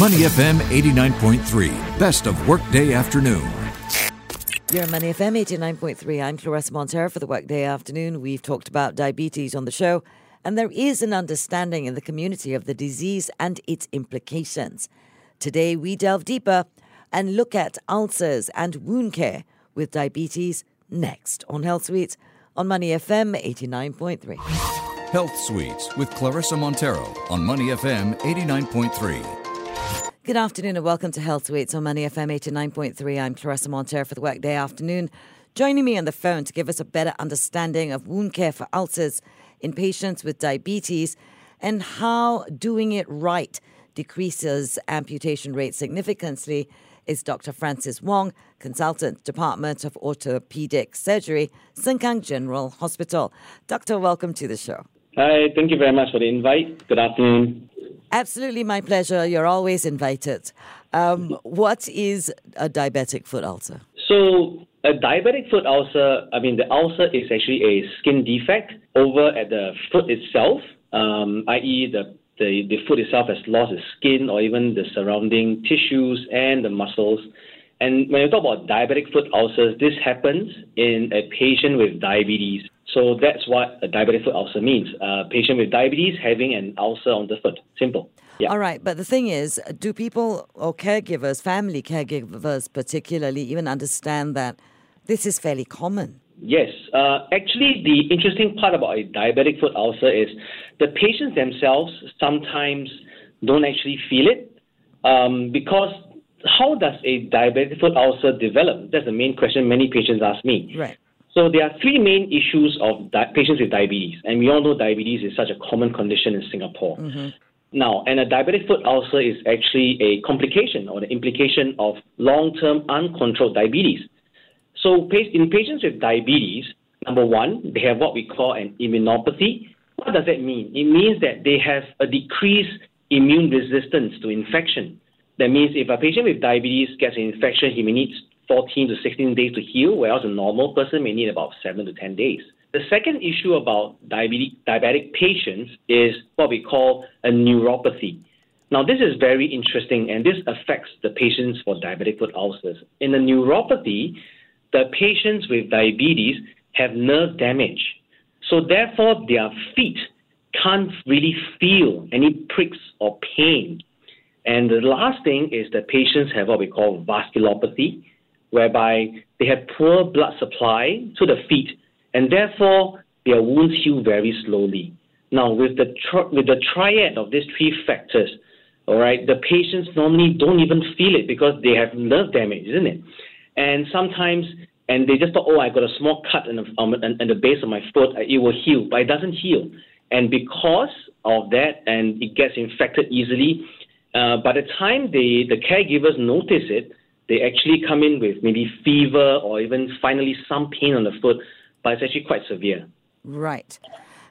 Money FM 89.3, best of workday afternoon. You're on Money FM 89.3. I'm Claressa Monteiro for the Workday Afternoon. We've talked about diabetes on the show, and there is an understanding in the community of the disease and its implications. Today, we delve deeper and look at ulcers and wound care with diabetes next on Health Suites on Money FM 89.3. Health Suites with Claressa Monteiro on Money FM 89.3. Good afternoon and welcome to Health Suites on Money FM 89.3. I'm Claressa Monteiro for the Workday Afternoon. Joining me on the phone to give us a better understanding of wound care for ulcers in patients with diabetes and how doing it right decreases amputation rates significantly is Dr. Francis Wong, consultant, Department of Orthopedic Surgery, Sengkang General Hospital. Doctor, welcome to the show. Hi, thank you very much for the invite. Good afternoon. Absolutely, my pleasure. You're always invited. Um, what is a diabetic foot ulcer? So, a diabetic foot ulcer, I mean, the ulcer is actually a skin defect over at the foot itself, um, i.e., the, the, the foot itself has lost its skin or even the surrounding tissues and the muscles. And when you talk about diabetic foot ulcers, this happens in a patient with diabetes. So that's what a diabetic foot ulcer means. A patient with diabetes having an ulcer on the foot. Simple. Yeah. All right, but the thing is, do people or caregivers, family caregivers particularly, even understand that this is fairly common? Yes. Uh, actually, the interesting part about a diabetic foot ulcer is the patients themselves sometimes don't actually feel it um, because how does a diabetic foot ulcer develop? That's the main question many patients ask me. Right. So there are three main issues of di- patients with diabetes, and we all know diabetes is such a common condition in Singapore. Mm-hmm. Now, and a diabetic foot ulcer is actually a complication or the implication of long-term uncontrolled diabetes. So in patients with diabetes, number one, they have what we call an immunopathy. What does that mean? It means that they have a decreased immune resistance to infection. That means if a patient with diabetes gets an infection, he may need 14 to 16 days to heal, whereas a normal person may need about 7 to 10 days. The second issue about diabetic, diabetic patients is what we call a neuropathy. Now, this is very interesting, and this affects the patients for diabetic foot ulcers. In the neuropathy, the patients with diabetes have nerve damage. So, therefore, their feet can't really feel any pricks or pain. And the last thing is that patients have what we call vasculopathy, whereby they have poor blood supply to the feet, and therefore their wounds heal very slowly. Now, with the tri- with the triad of these three factors, all right, the patients normally don't even feel it because they have nerve damage, isn't it? And sometimes, and they just thought, oh, I got a small cut in the, um, in, in the base of my foot, it will heal, but it doesn't heal. And because of that, and it gets infected easily, uh, by the time they, the caregivers notice it, they actually come in with maybe fever or even finally some pain on the foot, but it's actually quite severe. Right.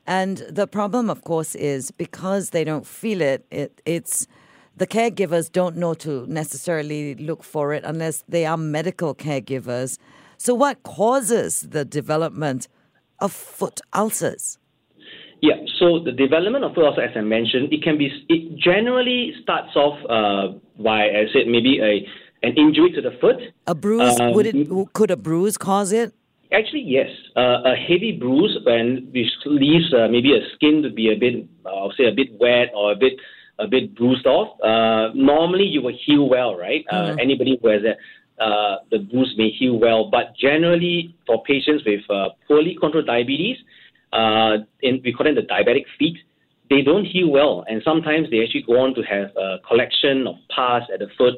And the problem, of course, is because they don't feel it, it it's the caregivers don't know to necessarily look for it unless they are medical caregivers. So, what causes the development of foot ulcers? Yeah, so the development of foot ulcer, as I mentioned, it can be, it generally starts off uh, by, as I said, maybe a an injury to the foot. A bruise? Um, would it? Could a bruise cause it? Actually, yes. Uh, a heavy bruise and which leaves uh, maybe a skin to be a bit, uh, I'll say, a bit wet or a bit, a bit bruised off. Uh, normally, you will heal well, right? Uh, mm-hmm. Anybody who has a, uh, the bruise may heal well, but generally, for patients with poorly controlled diabetes, Uh, in, we call them the diabetic feet, they don't heal well, and sometimes they actually go on to have a collection of pus at the foot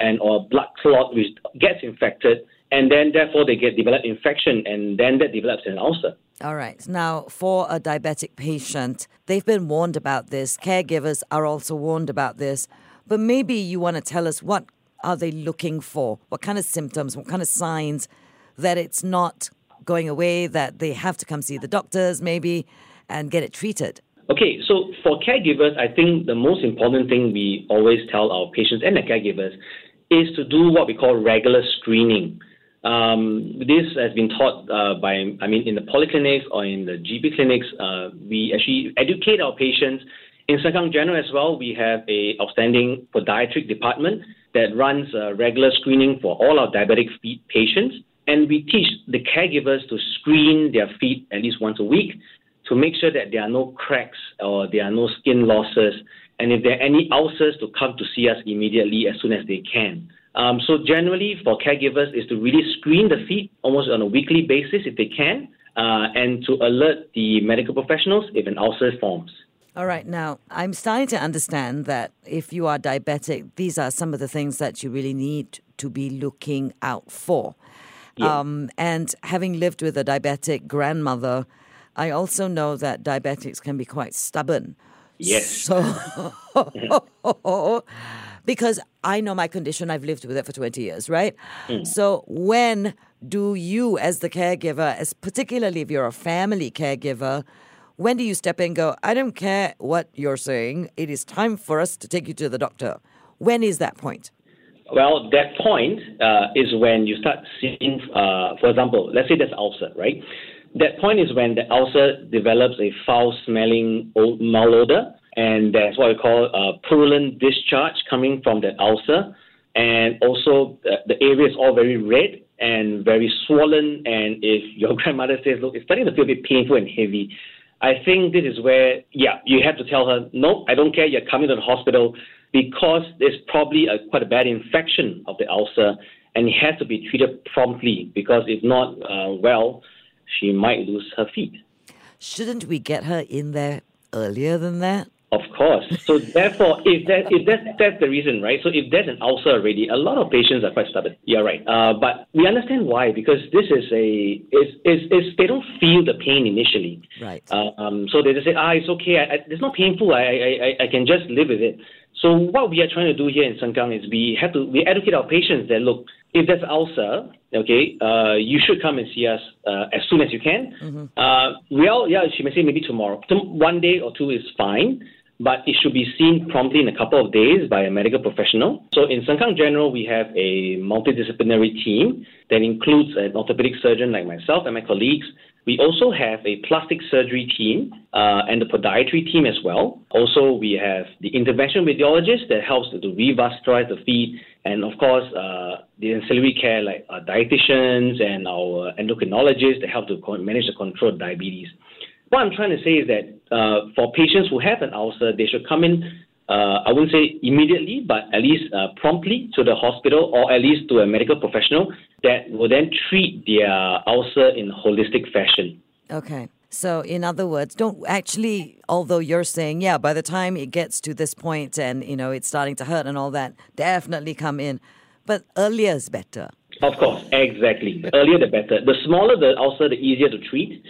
and or blood clot which gets infected and then therefore they get develop infection and then that develops an ulcer. All right. Now, for a diabetic patient, they've been warned about this. Caregivers are also warned about this. But maybe you want to tell us what are they looking for? What kind of symptoms, what kind of signs that it's not going away, that they have to come see the doctors maybe and get it treated? Okay, so for caregivers, I think the most important thing we always tell our patients and the caregivers is to do what we call regular screening. Um, this has been taught uh, by, I mean, in the polyclinics or in the GP clinics. Uh, we actually educate our patients In Sengkang General as well, we have a outstanding podiatric department that runs uh, regular screening for all our diabetic patients. And we teach the caregivers to screen their feet at least once a week to make sure that there are no cracks or there are no skin losses. And if there are any ulcers, to come to see us immediately as soon as they can. Um, so generally, for caregivers, is to really screen the feet almost on a weekly basis if they can, uh, and to alert the medical professionals if an ulcer forms. All right, now I'm starting to understand that if you are diabetic, these are some of the things that you really need to be looking out for. Yeah. Um, and having lived with a diabetic grandmother, I also know that diabetics can be quite stubborn. Yes. So, because I know my condition, I've lived with it for 20 years, right? Mm. So, when do you, as the caregiver, as particularly if you're a family caregiver, when do you step in and go, I don't care what you're saying, it is time for us to take you to the doctor? When is that point? Well, that point uh, is when you start seeing, uh, for example, let's say there's ulcer, right? That point is when the ulcer develops a foul-smelling malodor, and that's what we call a purulent discharge coming from the ulcer. And also, uh, the area is all very red and very swollen. And if your grandmother says, "Look, it's starting to feel a bit painful and heavy," I think this is where, yeah, you have to tell her, no, I don't care, you're coming to the hospital because there's probably a, quite a bad infection of the ulcer and it has to be treated promptly because if not uh, well, she might lose her feet. Shouldn't we get her in there earlier than that? Of course. So therefore, if that if that that's the reason, right? So if there's an ulcer already, a lot of patients are quite stubborn. You're right. Uh, but we understand why because this is a is is is they don't feel the pain initially. Right. Uh, um. So they just say, ah, it's okay. I, I, it's not painful. I, I I can just live with it. So what we are trying to do here in Sengkang is we have to we educate our patients that look if there's ulcer, okay, uh, you should come and see us uh, as soon as you can. Mm-hmm. Uh, well, yeah, she may say maybe tomorrow. One day or two is fine but it should be seen promptly in a couple of days by a medical professional. So in Sengkang General, we have a multidisciplinary team that includes an orthopedic surgeon like myself and my colleagues. We also have a plastic surgery team uh, and the podiatry team as well. Also, we have the intervention radiologist that helps to revascularize the feet, and of course, uh, the ancillary care like our dietitians and our endocrinologists that help to manage the control of diabetes what I'm trying to say is that uh, for patients who have an ulcer, they should come in. Uh, I wouldn't say immediately, but at least uh, promptly to the hospital or at least to a medical professional that will then treat their ulcer in a holistic fashion. Okay. So, in other words, don't actually, although you're saying, yeah, by the time it gets to this point and, you know, it's starting to hurt and all that, definitely come in. But earlier is better. Of course, exactly. Earlier the better. The smaller the ulcer, the easier to treat.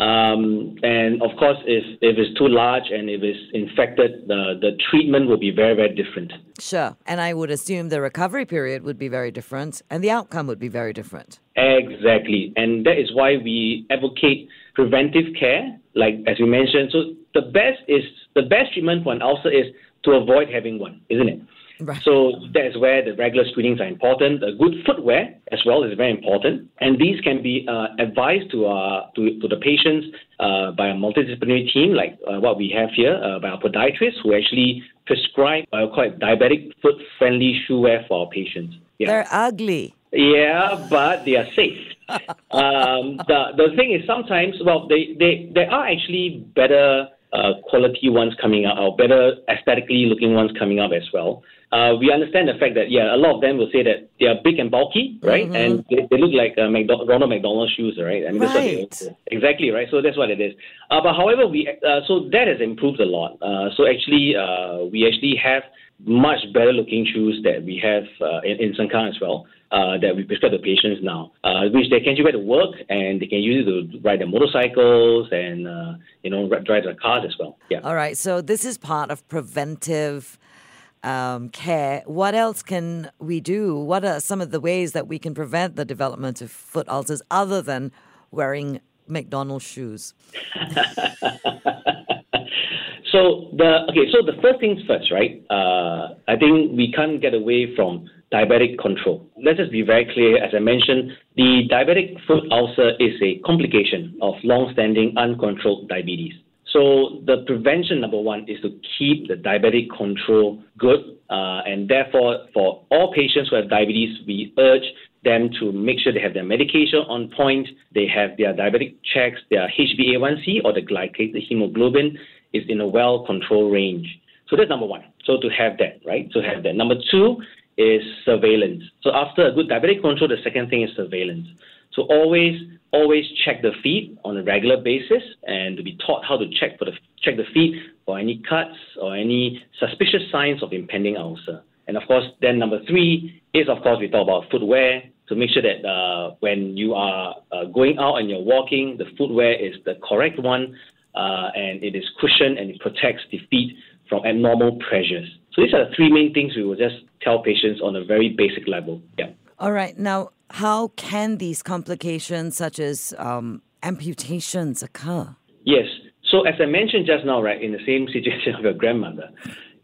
Um, and of course, if, if it's too large and if it's infected, the, the treatment will be very, very different. Sure. And I would assume the recovery period would be very different and the outcome would be very different. Exactly. And that is why we advocate preventive care, like as we mentioned. So the best is the best treatment for an ulcer is to avoid having one, isn't it? Right. So that's where the regular screenings are important. A good footwear as well is very important, and these can be uh, advised to, uh, to to the patients uh, by a multidisciplinary team like uh, what we have here uh, by our podiatrists who actually prescribe uh, quite diabetic foot-friendly shoe wear for our patients. Yeah. They're ugly. Yeah, but they are safe. um, the the thing is sometimes well they they there are actually better uh, quality ones coming out, or better aesthetically looking ones coming up as well uh, we understand the fact that yeah, a lot of them will say that they are big and bulky, right? Mm-hmm. And they, they, look like uh, McDonald, Ronald McDonald shoes, right? I mean, right. that's what they, exactly right. So that's what it is. Uh, but however, we uh, so that has improved a lot. Uh, so actually, uh, we actually have much better looking shoes that we have uh, in, in Sengkang as well. Uh, that we prescribe to patients now, uh, which they can use to work and they can use it to ride their motorcycles and you know drive their cars as well. Yeah. All right. So this is part of preventive um, care. What else can we do? What are some of the ways that we can prevent the development of foot ulcers other than wearing McDonald's shoes? so the okay, so the first things first, right? Uh, I think we can't get away from diabetic control. Let's just be very clear. As I mentioned, the diabetic foot ulcer is a complication of long-standing uncontrolled diabetes. So the prevention number one is to keep the diabetic control good, uh, and therefore for all patients who have diabetes, we urge them to make sure they have their medication on point, they have their diabetic checks, their HbA1c or the glycated hemoglobin is in a well controlled range. So that's number one. So to have that, right? To have that. Number two is surveillance. So after a good diabetic control, the second thing is surveillance. So always, always check the feet on a regular basis, and to be taught how to check for the check the feet for any cuts or any suspicious signs of impending ulcer. And of course, then number three is of course we talk about footwear to make sure that uh, when you are uh, going out and you're walking, the footwear is the correct one, uh, and it is cushioned and it protects the feet from abnormal pressures. So these are the three main things we will just tell patients on a very basic level. Yeah. All right. Now, how can these complications, such as um, amputations, occur? Yes. So as I mentioned just now, right, in the same situation of your grandmother,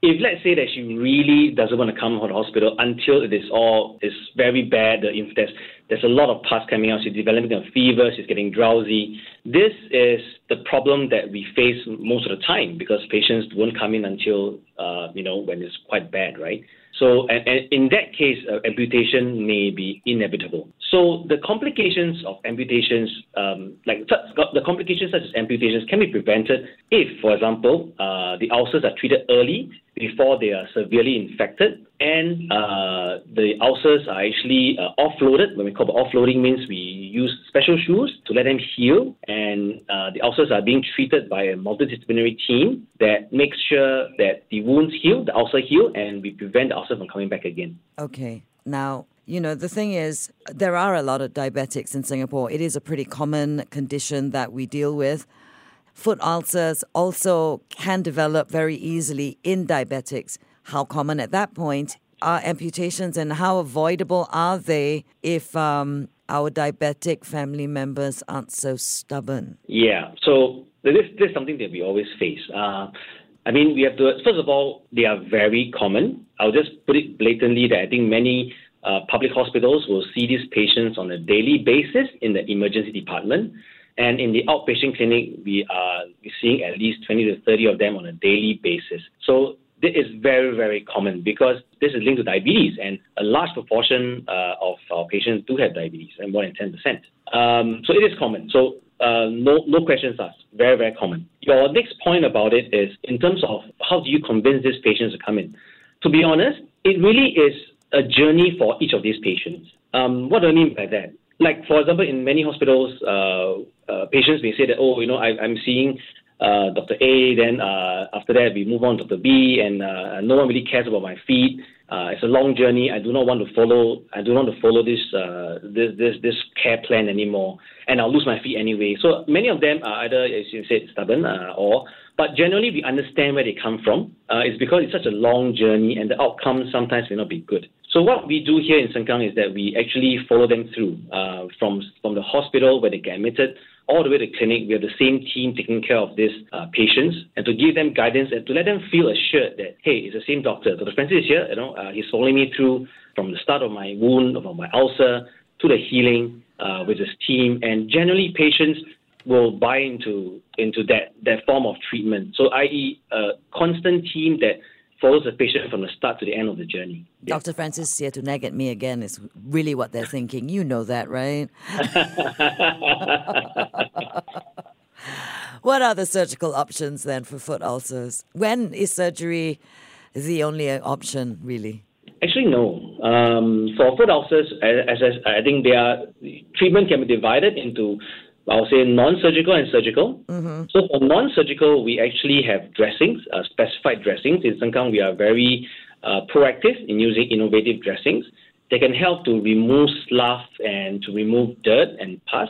if let's say that she really doesn't want to come to the hospital until it is all is very bad, the, if there's there's a lot of pus coming out, she's developing a fever, she's getting drowsy. This is the problem that we face most of the time because patients won't come in until uh, you know when it's quite bad, right? So, and, and in that case, uh, amputation may be inevitable. So, the complications of amputations, um, like the complications such as amputations, can be prevented if, for example, uh, the ulcers are treated early before they are severely infected, and uh, the ulcers are actually uh, offloaded. When we call it offloading, means we use special shoes to let them heal, and uh, the ulcers are being treated by a multidisciplinary team that makes sure that the wounds heal, the ulcer heal, and we prevent the ulcer from coming back again. Okay. Now, you know, the thing is, there are a lot of diabetics in Singapore. It is a pretty common condition that we deal with. Foot ulcers also can develop very easily in diabetics. How common at that point are amputations and how avoidable are they if um, our diabetic family members aren't so stubborn? Yeah, so this, this is something that we always face. Uh, I mean, we have to, first of all, they are very common. I'll just put it blatantly that I think many uh, public hospitals will see these patients on a daily basis in the emergency department. And in the outpatient clinic, we are seeing at least 20 to 30 of them on a daily basis. So this is very, very common because this is linked to diabetes, and a large proportion uh, of our patients do have diabetes, and more than 10%. Um, so it is common. So uh, no, no questions asked. Very, very common. Your next point about it is in terms of how do you convince these patients to come in? To be honest, it really is a journey for each of these patients. Um, what do I mean by that? Like, for example, in many hospitals, uh, uh, patients may say that, oh, you know, I, am seeing uh, Dr. A, then uh, after that we move on to Dr. B, and uh, no one really cares about my feet. Uh, it's a long journey. I do not want to follow. I do not want to follow this uh, this this this care plan anymore, and I'll lose my feet anyway. So many of them are either, as you said, stubborn, or but generally we understand where they come from. it's because it's such a long journey, and the outcome sometimes may not be good. So what we do here in Sengkang is that we actually follow them through from from the hospital where they get admitted all the way to the clinic. We have the same team taking care of these uh, patients and to give them guidance and to let them feel assured that, hey, it's the same doctor. Dr. Francis is here. You know, uh, he's following me through from the start of my wound, of my ulcer, to the healing uh, with his team. And generally, patients will buy into into that that form of treatment. So, i.e., a constant team that follows the patient from the start to the end of the journey. Yeah. Dr. Francis here to nag at me again is really what they're thinking. You know that, right? what are the surgical options then for foot ulcers? When is surgery the only option, really? Actually, no. Um, for foot ulcers, as, as, I think they are treatment can be divided into I'll say non-surgical and surgical. Mm-hmm. So for non-surgical, we actually have dressings, uh, specified dressings. In Sengkang, we are very uh, proactive in using innovative dressings. They can help to remove slough and to remove dirt and pus.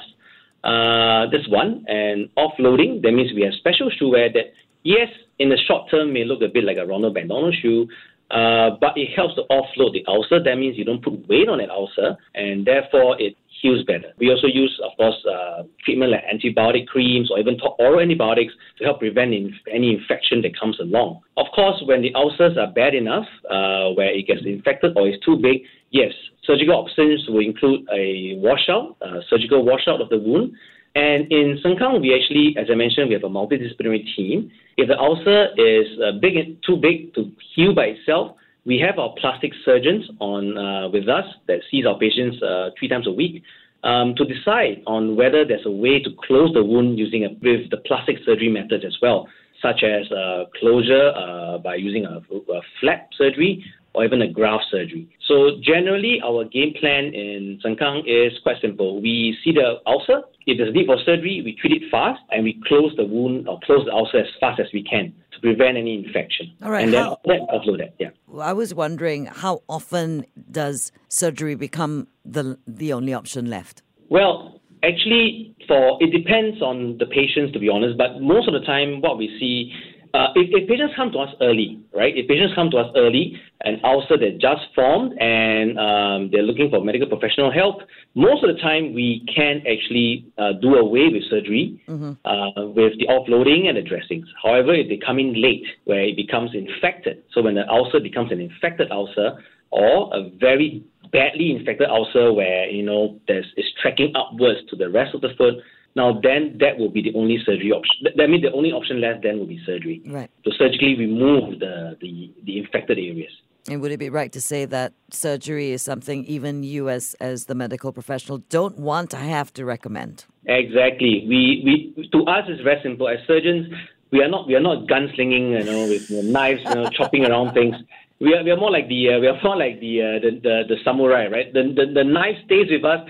Uh, that's one. And offloading, that means we have special shoe wear that, yes, in the short term may look a bit like a Ronald McDonald shoe, uh, but it helps to offload the ulcer. That means you don't put weight on that ulcer, and therefore it heals better. We also use, of course, uh, treatment like antibiotic creams or even oral antibiotics to help prevent inf- any infection that comes along. Of course, when the ulcers are bad enough, uh, where it gets infected or is too big, yes, surgical options will include a washout, uh, surgical washout of the wound. And in Sengkang, we actually, as I mentioned, we have a multidisciplinary team. If the ulcer is uh, big, too big to heal by itself, we have our plastic surgeons on uh, with us that sees our patients uh, three times a week um, to decide on whether there's a way to close the wound using a, with the plastic surgery method as well, such as uh, closure uh, by using a, a flap surgery or even a graft surgery. So generally, our game plan in Sengkang is quite simple. We see the ulcer. If there's a need for surgery, we treat it fast and we close the wound or close the ulcer as fast as we can to prevent any infection. All right. And then how, then offload that. Yeah. I was wondering how often does surgery become the the only option left? Well, actually, for it depends on the patients, to be honest. But most of the time, what we see uh, if, if, patients come to us early, right? If patients come to us early, an ulcer that just formed and um, they're looking for medical professional help, most of the time we can actually uh, do away with surgery mm-hmm. uh, with the offloading and the dressings. However, if they come in late, where it becomes infected, so when the ulcer becomes an infected ulcer or a very badly infected ulcer where you know there's it's tracking upwards to the rest of the foot now, then that will be the only surgery option. That means the only option left then will be surgery. Right. To surgically remove the, the, the infected areas. And would it be right to say that surgery is something even you, as, as the medical professional, don't want to have to recommend? Exactly. We, we to us it's very simple. As surgeons, we are not we are not gunslinging, you know, with you know, knives, you know, chopping around things. We are, we are more like the uh, we are more like the, uh, the, the the samurai, right? The, the the knife stays with us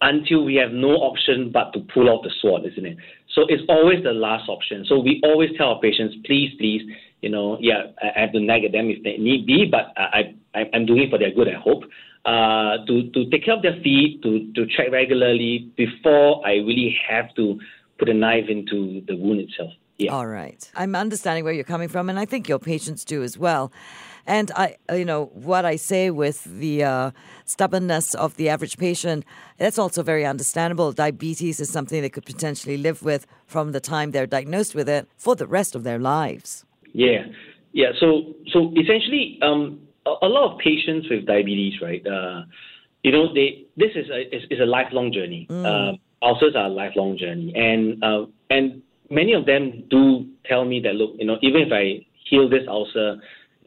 until we have no option but to pull out the sword, isn't it? So it's always the last option. So we always tell our patients, please, please, you know, yeah, I have to nag at them if they need be, but I, I, I'm doing it for their good, I hope. Uh, to, to take care of their feet, to, to check regularly before I really have to put a knife into the wound itself. Yeah. All right. I'm understanding where you're coming from, and I think your patients do as well. And I, you know, what I say with the uh, stubbornness of the average patient, that's also very understandable. Diabetes is something they could potentially live with from the time they're diagnosed with it for the rest of their lives. Yeah, yeah. So, so essentially, um, a, a, lot of patients with diabetes, right? Uh, you know, they this is a is, is a lifelong journey. Mm. Uh, ulcers are a lifelong journey, and uh, and many of them do tell me that look, you know, even if I heal this ulcer,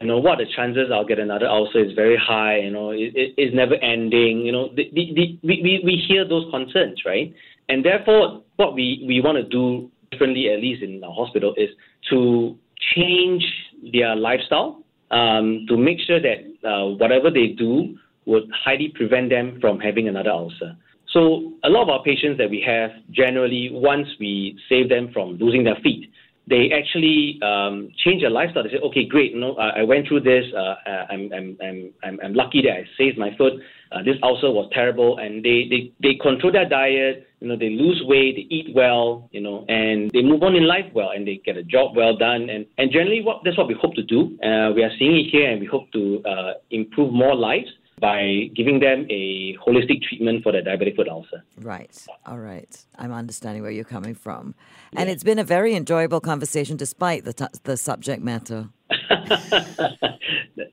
you know, what the chances I'll get another ulcer is very high. You know, it, it, it's never ending. You know, the, the, the, we, we hear those concerns, right? And therefore, what we, we want to do differently, at least in our hospital, is to change their lifestyle um, to make sure that uh, whatever they do would highly prevent them from having another ulcer. So a lot of our patients that we have generally, once we save them from losing their feet, they actually um, change their lifestyle. They say, okay, great, you know, I, I went through this. Uh, I'm, I'm, I'm, I'm, I'm lucky that I saved my foot. Uh, this ulcer was terrible, and they, they, they control their diet. You know, they lose weight, they eat well, you know, and they move on in life well, and they get a job well done. And, and generally, what that's what we hope to do. Uh, we are seeing it here, and we hope to uh, improve more lives by giving them a holistic treatment for their diabetic foot ulcer. Right. All right. I'm understanding where you're coming from. Yeah. And it's been a very enjoyable conversation despite the, t- the subject matter.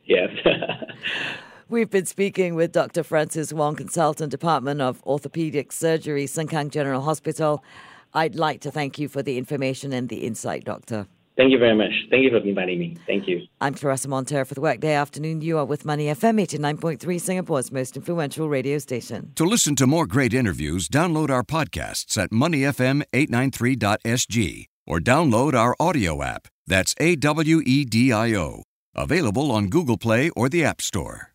yes. We've been speaking with Dr. Francis Wong, consultant, Department of Orthopedic Surgery, Sengkang General Hospital. I'd like to thank you for the information and the insight, Doctor. Thank you very much. Thank you for inviting me. Thank you. I'm Claressa Monteiro for the Workday Afternoon. You are with Money FM 89.3, Singapore's most influential radio station. To listen to more great interviews, download our podcasts at moneyfm893.sg or download our audio app. That's A W E D I O. Available on Google Play or the App Store.